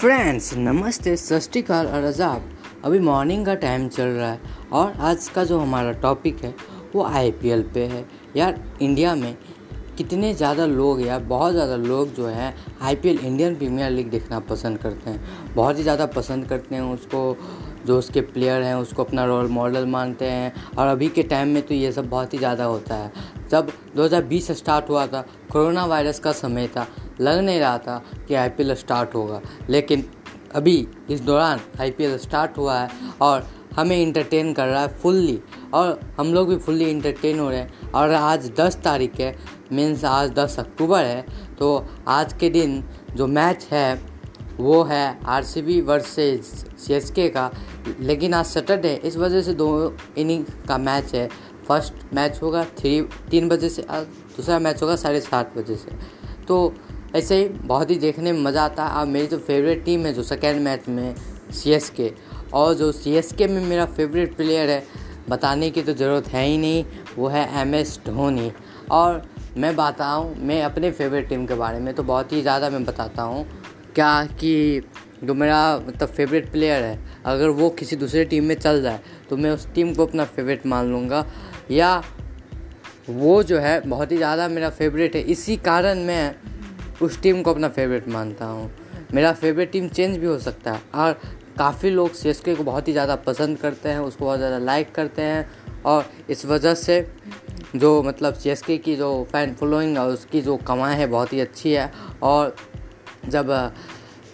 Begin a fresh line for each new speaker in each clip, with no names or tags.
Friends नमस्ते सत श्रीकाल और अजाब अभी मॉर्निंग का टाइम चल रहा है और आज का जो हमारा टॉपिक है, वो आईपीएल पे है। यार इंडिया में कितने ज़्यादा लोग यार बहुत ज़्यादा लोग जो है आईपीएल इंडियन प्रीमियर लीग देखना पसंद करते हैं। बहुत ही ज़्यादा पसंद करते हैं उसको, जो उसके प्लेयर हैं, उसको अपना रोल मॉडल मानते हैं। और अभी के टाइम में तो ये सब बहुत ही ज़्यादा होता है। जब 2020 स्टार्ट हुआ था, कोरोना वायरस का समय था लग नहीं रहा था कि आईपीएल स्टार्ट होगा। लेकिन अभी इस दौरान आईपीएल स्टार्ट हुआ है और हमें इंटरटेन कर रहा है फुल्ली और हम लोग भी फुल्ली इंटरटेन हो रहे हैं। और आज 10 तारीख है मीन्स आज 10 अक्टूबर है। तो आज के दिन जो मैच है, वो है R C B versus C S K का। लेकिन आज सैटरडे इस वजह से दो इनिंग का मैच है। फ़र्स्ट मैच होगा थ्री तीन बजे से दूसरा मैच होगा साढ़े सात बजे से। तो ऐसे ही बहुत ही देखने में मज़ा आता है। और मेरी जो फेवरेट टीम है, जो सेकेंड मैच में सी एस के और जो सी एस के में मेरा फेवरेट प्लेयर है, बताने की तो ज़रूरत है ही नहीं, वो है एम एस धोनी। और मैं बताऊँ, मैं अपने फेवरेट टीम के बारे में तो बहुत ही ज़्यादा मैं बताता हूँ, क्या कि जो मेरा मतलब फेवरेट प्लेयर है, अगर वो किसी दूसरे टीम में चल जाए तो मैं उस टीम को अपना फेवरेट मान लूँगा। या वो जो है बहुत ही ज़्यादा मेरा फेवरेट है। इसी कारण मैं उस टीम को अपना फेवरेट मानता हूँ। मेरा फेवरेट टीम चेंज भी हो सकता है और काफ़ी लोग सी को बहुत ही ज़्यादा पसंद करते हैं, उसको बहुत ज़्यादा लाइक करते हैं और इस वजह से जो मतलब सी की जो फ़ैन फॉलोइंग है उसकी जो कमाई है बहुत ही अच्छी है और जब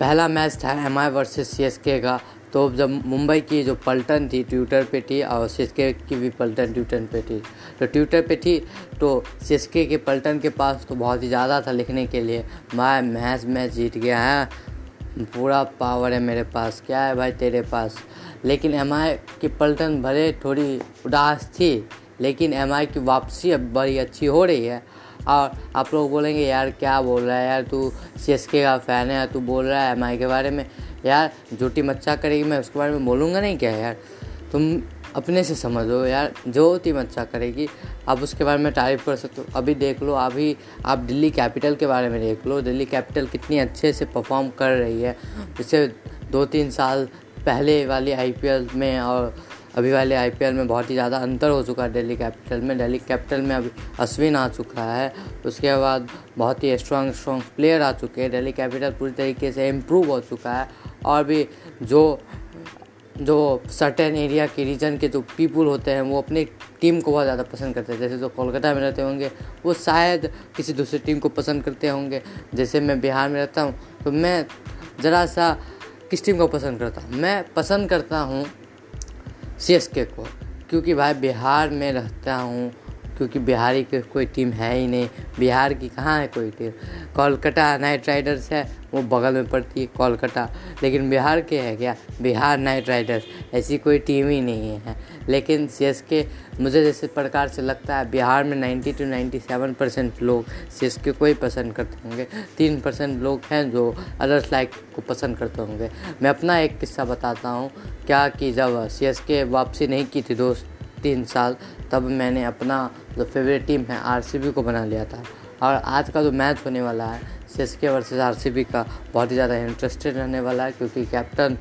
पहला मैच था M I versus C S K का तो जब मुंबई की जो पलटन थी ट्विटर पे थी और सी एस के की भी पलटन ट्विटर पे थी तो ट्विटर पे थी तो सी एस के पलटन के पास तो बहुत ही ज़्यादा था लिखने के लिए। मैं मैच मैच जीत गया, है। पूरा पावर है मेरे पास, क्या है भाई तेरे पास? लेकिन एम आई की पलटन भले थोड़ी उदास थी, लेकिन एम आई की वापसी अब बड़ी अच्छी हो रही है। और आप लोग बोलेंगे, यार, क्या बोल रहा है? यार, तू सी का फ़ैन है, तू बोल रहा है एम आई के बारे में। यार जो टीम अच्छा करेगी, मैं उसके बारे में बोलूँगा नहीं क्या यार? तुम अपने से समझो यार, जो टीम अच्छा करेगी। आप उसके बारे में तारीफ़ कर सकते हो। अभी देख लो, अभी आप दिल्ली कैपिटल के बारे में देख लो। दिल्ली कैपिटल कितनी अच्छे से परफॉर्म कर रही है। जैसे दो तीन साल पहले वाली आईपीएल में और अभी वाले आईपीएल में बहुत ही ज़्यादा अंतर हो चुका है दिल्ली कैपिटल में। दिल्ली कैपिटल में अभी अश्विन आ चुका है। उसके बाद बहुत ही स्ट्रॉन्ग स्ट्रॉन्ग प्लेयर आ चुके हैं। दिल्ली कैपिटल पूरी तरीके से इम्प्रूव हो चुका है। और भी जो जो सर्टेन एरिया के रीजन के जो पीपुल होते हैं, वो अपने टीम को बहुत ज़्यादा पसंद करते हैं। जैसे जो कोलकाता में रहते होंगे, वो शायद किसी दूसरी टीम को पसंद करते होंगे। जैसे मैं बिहार में रहता हूँ तो मैं ज़रा सा किस टीम को पसंद करता हूँ? मैं पसंद करता हूँ सी को, क्योंकि भाई बिहार में रहता हूँ। क्योंकि बिहारी की कोई टीम है ही नहीं। बिहार की कहाँ है कोई टीम? कोलकाता नाइट राइडर्स है, वो बगल में पड़ती है कोलकाता। लेकिन बिहार के है क्या? बिहार नाइट राइडर्स, ऐसी कोई टीम ही नहीं है। लेकिन सी एस के मुझे जैसे प्रकार से लगता है, बिहार में 90 टू 97 परसेंट लोग सी एस के को ही पसंद करते होंगे। तीन परसेंट लोग हैं जो अदर्स लाइक को पसंद करते होंगे। मैं अपना एक किस्सा बताता हूँ, क्या कि जब सी एस के वापसी नहीं की थी दोस्त तीन साल, तब मैंने अपना जो फेवरेट टीम है आरसीबी को बना लिया था। और आज का जो मैच होने वाला है सी के वर्सेज आर का बहुत ही ज़्यादा इंटरेस्टेड रहने वाला है, क्योंकि कैप्टन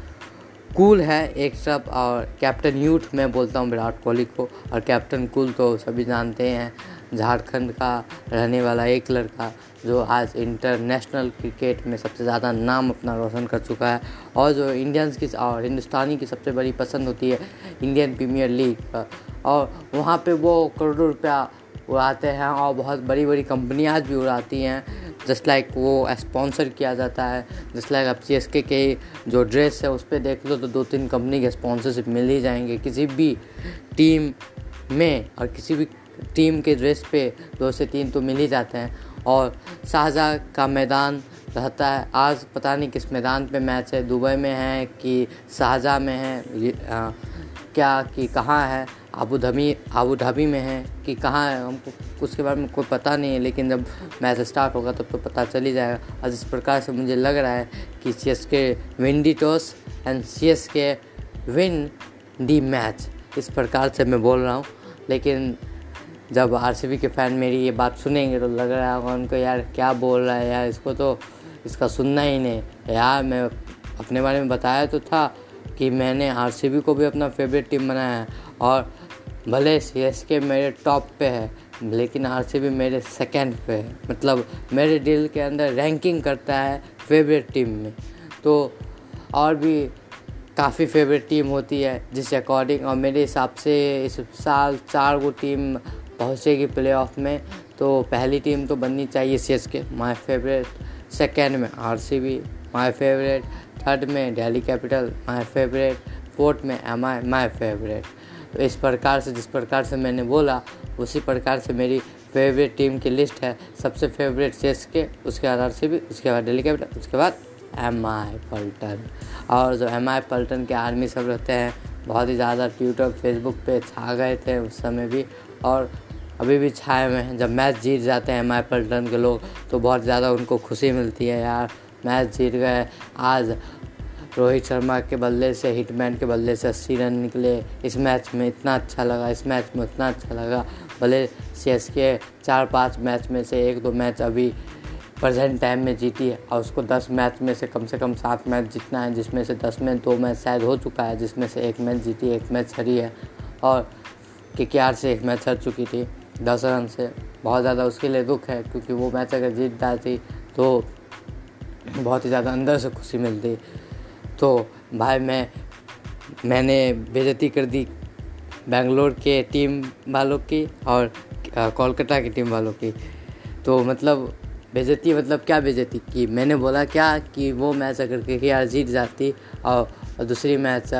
कूल है एक तरफ़ और कैप्टन यूथ मैं बोलता हूँ, विराट कोहली को। और कैप्टन कूल तो सभी जानते हैं। झारखंड का रहने वाला एक लड़का जो आज इंटरनेशनल क्रिकेट में सबसे ज़्यादा नाम अपना रोशन कर चुका है और जो इंडियंस की और हिंदुस्तानी की सबसे बड़ी पसंद होती है इंडियन प्रीमियर लीग और वहाँ पे वो करोड़ों रुपया उड़ाते हैं और बहुत बड़ी बड़ी कंपनियाँ भी उड़ाती हैं जस्ट लाइक like वो स्पॉन्सर किया जाता है जस्ट लाइक आप सी के जो ड्रेस है उस पर देख लो तो दो तीन कंपनी के स्पॉन्सरशिप मिल ही जाएँगे। किसी भी टीम में और किसी भी टीम के ड्रेस पे दो से तीन तो मिल ही जाते हैं। और शाहजहाँ का मैदान रहता है। आज पता नहीं किस मैदान पे मैच है। दुबई में है कि शाहजहाँ में है? आ, क्या कि कहाँ है? आबू धाबी आबू धाबी में है कि कहाँ है? हमको उसके बारे में कोई पता नहीं है। लेकिन जब मैच स्टार्ट होगा तब तो पता चल ही जाएगा। और इस प्रकार से मुझे लग रहा है कि C S K win the toss and C S K win the match इस प्रकार से मैं बोल रहा हूँ। लेकिन जब आरसीबी के फ़ैन मेरी ये बात सुनेंगे तो लग रहा होगा उनको, यार, क्या बोल रहा है यार, इसको तो इसका सुनना ही नहीं। यार, मैं अपने बारे में बताया तो था कि मैंने आरसीबी को भी अपना फेवरेट टीम बनाया है और भले सी एस के मेरे टॉप पे है, लेकिन आर सी बी मेरे सेकेंड पे है। मतलब मेरे दिल के अंदर रैंकिंग करता है फेवरेट टीम में। तो और भी काफ़ी फेवरेट टीम होती है, जिस अकॉर्डिंग और मेरे हिसाब से इस साल चार गो टीम पहुँचेगी प्ले में तो पहली टीम तो बननी चाहिए C S K my favourite second में R C B my favourite third में Delhi capital my favourite fourth में एम आई माई फेवरेट तो इस प्रकार से, जिस प्रकार से मैंने बोला, उसी प्रकार से मेरी फेवरेट टीम की लिस्ट है। सबसे फेवरेट सी एस के उसके बाद आर सी बी उसके बाद दिल्ली कैपिटल उसके बाद एम आई पल्टन और जो एम आई पल्टन के आर्मी सब रहते हैं, बहुत ही ज़्यादा ट्विटर फेसबुक पे छा गए थे उस समय भी। और अभी भी छाए हुए हैं। जब मैच जीत जाते हैं आई पल्टन के लोग तो बहुत ज़्यादा उनको खुशी मिलती है यार। मैच जीत गए। आज रोहित शर्मा के बल्ले से, हिटमैन के बल्ले से अस्सी रन निकले। इस मैच में इतना अच्छा लगा, इस मैच में इतना अच्छा लगा। भले सी एस के चार पाँच मैच में से एक दो मैच अभी प्रेजेंट टाइम में जीती है, और उसको दस मैच में से कम से कम सात मैच जीतना है, जिसमें से दस में दो मैच शायद हो चुका है, जिसमें से एक मैच जीती, एक मैच हरी है। और के से एक मैच हर चुकी थी। दस रन से बहुत ज़्यादा उसके लिए दुख है क्योंकि वो मैच अगर जीत जाती तो बहुत ही ज़्यादा अंदर से खुशी मिलती। तो भाई मैं मैंने बेजती कर दी बेंगलोर के टीम वालों की और कोलकाता की टीम वालों की। तो मतलब बेजती मतलब क्या बेजती की? मैंने बोला क्या कि वो मैच अगर के आर जीत जाती और, और दूसरी मैच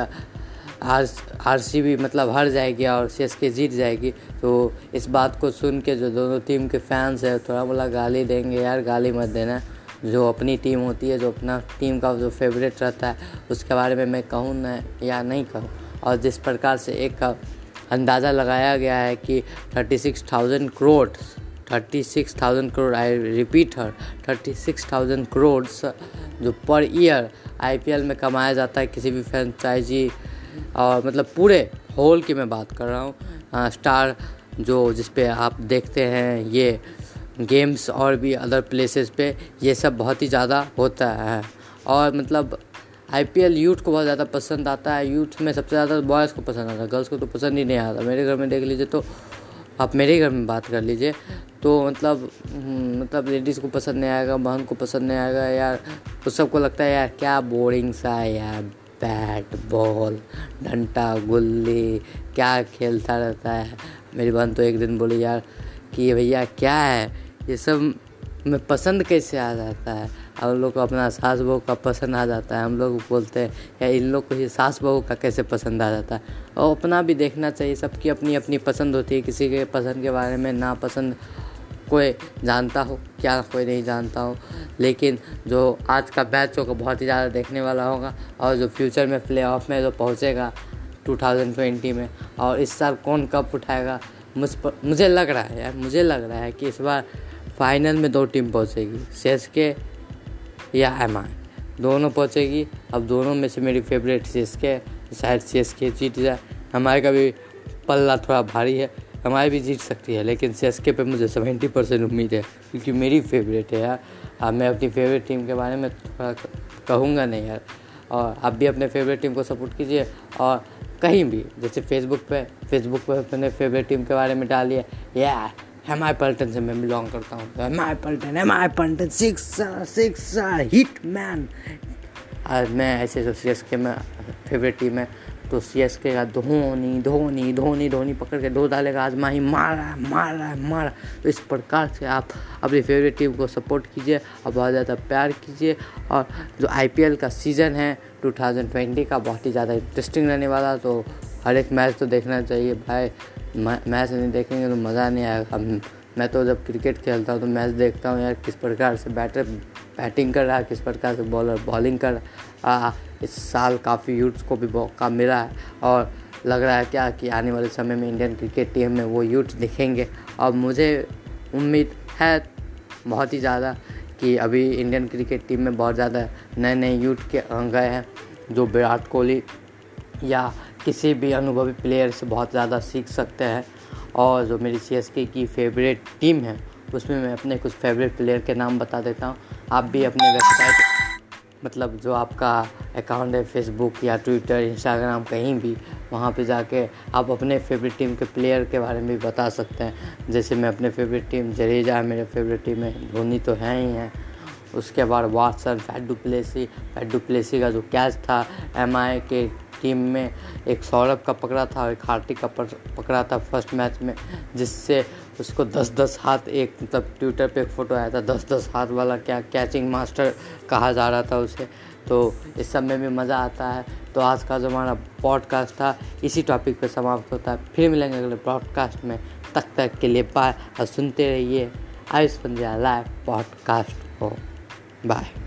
आर आर सी भी मतलब हार जाएगी और के जीत जाएगी तो इस बात को सुन के जो दोनों टीम के फैंस हैं, थोड़ा बोला गाली देंगे यार, गाली मत देना। जो अपनी टीम होती है, जो अपना टीम का जो फेवरेट रहता है, उसके बारे में मैं कहूँ ना या नहीं कहूँ। और जिस प्रकार से एक अंदाज़ा लगाया गया है कि thirty six thousand crore thirty six thousand crore I repeat her thirty six thousand crore जो पर ईयर आईपीएल में कमाया जाता है, किसी भी फ्रेंचाइजी और मतलब पूरे होल की मैं बात कर रहा हूँ। स्टार जो जिस पे आप देखते हैं ये गेम्स और भी अदर प्लेसेस पे ये सब बहुत ही ज़्यादा होता है। और मतलब आई आईपीएल यूथ को बहुत ज़्यादा पसंद आता है। यूथ में सबसे ज़्यादा बॉयज़ को पसंद आता है। गर्ल्स को तो पसंद ही नहीं आता। मेरे घर में देख लीजिए तो आप मेरे घर में बात कर लीजिए तो मतलब हम्म, मतलब लेडीज़ को पसंद नहीं आएगा बहन को पसंद नहीं आएगा। यार तो सबको लगता है यार क्या बोरिंग सा है यार। बैट, बॉल, डंटा, गुल्ली, क्या खेलता रहता है। मेरी बहन तो एक दिन बोली, यार, कि भैया क्या है? ये सब में पसंद कैसे आ जाता है? हम लोग को अपना सास बहू का पसंद आ जाता है। हम लोग बोलते हैं या इन लोग को ये सास बहू का कैसे पसंद आ जाता है? और अपना भी देखना चाहिए, सबकी अपनी अपनी पसंद होती है, किसी के पसंद के बारे में ना पसंद कोई जानता हो, क्या कोई नहीं जानता हो। लेकिन जो आज का मैच होगा, बहुत ही ज़्यादा देखने वाला होगा और जो फ्यूचर में प्ले ऑफ़ में जो पहुँचेगा 2020 में और इस साल कौन कप उठाएगा, मुझ पर, मुझे लग रहा है यार, मुझे लग रहा है कि इस बार फाइनल में दो टीम पहुँचेगी सी के या एम आई दोनों पहुँचेगी, अब दोनों में से मेरी फेवरेट सी एस के शायद सी एस के जीत जाए। हमारे का भी पल्ला थोड़ा भारी है हमारी भी जीत सकती है, लेकिन सी के पे मुझे सेवेंटी परसेंट उम्मीद है, क्योंकि मेरी फेवरेट है यार। अब मैं अपनी फेवरेट टीम के बारे में थोड़ा कहूँगा नहीं यार। और आप भी अपने फेवरेट टीम को सपोर्ट कीजिए, और कहीं भी, जैसे फेसबुक पे फेसबुक पे अपने फेवरेट टीम के बारे में डालिए। या आई पल्टन से मैं बिलोंग करता हूँ। आई पल्टन आई पल्टन सिक्स सिक्स हिट मैन मैं ऐसे सी एस के में फेवरेट टीम है। तो सी एस के का धोनी धोनी धोनी धोनी पकड़ के दो डालेगा आज माही मारा मारा मारा। तो इस प्रकार से आप अपनी फेवरेट टीम को सपोर्ट कीजिए, और बहुत ज़्यादा प्यार कीजिए। और जो आईपीएल का सीज़न है 2020 का बहुत ही ज़्यादा इंटरेस्टिंग रहने वाला। तो हर एक मैच तो देखना चाहिए। भाई मैच नहीं देखेंगे तो मज़ा नहीं आएगा। मैं तो जब क्रिकेट खेलता हूँ तो मैच देखता हूँ यार, किस प्रकार से बैटर बैटिंग कर रहा है, किस प्रकार से बॉलर बॉलिंग कर रहा इस साल काफ़ी यूथ्स को भी मौका मिला है और लग रहा है क्या कि आने वाले समय में इंडियन क्रिकेट टीम में वो यूथ दिखेंगे। और मुझे उम्मीद है बहुत ही ज़्यादा कि अभी इंडियन क्रिकेट टीम में बहुत ज़्यादा नए नए यूथ के गए हैं, जो विराट कोहली या किसी भी अनुभवी प्लेयर से बहुत ज़्यादा सीख सकते हैं। और जो मेरी सी की फेवरेट टीम है, उसमें मैं अपने कुछ फेवरेट प्लेयर के नाम बता देता हूँ। आप भी अपने वेबसाइट मतलब जो आपका अकाउंट है फेसबुक या ट्विटर इंस्टाग्राम कहीं भी, वहाँ पे जाके आप अपने फेवरेट टीम के प्लेयर के बारे में भी बता सकते हैं। जैसे मैं अपने फेवरेट टीम जडेजा मेरे फेवरेट टीम है, धोनी तो है ही है। उसके बाद Watson Faf du Plessis Faf du Plessis का जो कैच था MI के टीम में, एक सौरभ का पकड़ा था और एक हार्दिक का पकड़ा था फ़र्स्ट मैच में, जिससे उसको दस दस हाथ एक मतलब ट्विटर पे एक फ़ोटो आया था दस दस हाथ वाला क्या कैचिंग मास्टर कहा जा रहा था उसे। तो इस सब में भी मज़ा आता है। तो आज का जो हमारा पॉडकास्ट था, इसी टॉपिक पे समाप्त होता है। फिर मिलेंगे अगले पॉडकास्ट में। तक तक के लिए पाए और सुनते रहिए। आयुष पंजा लाइव पॉडकास्ट को। बाय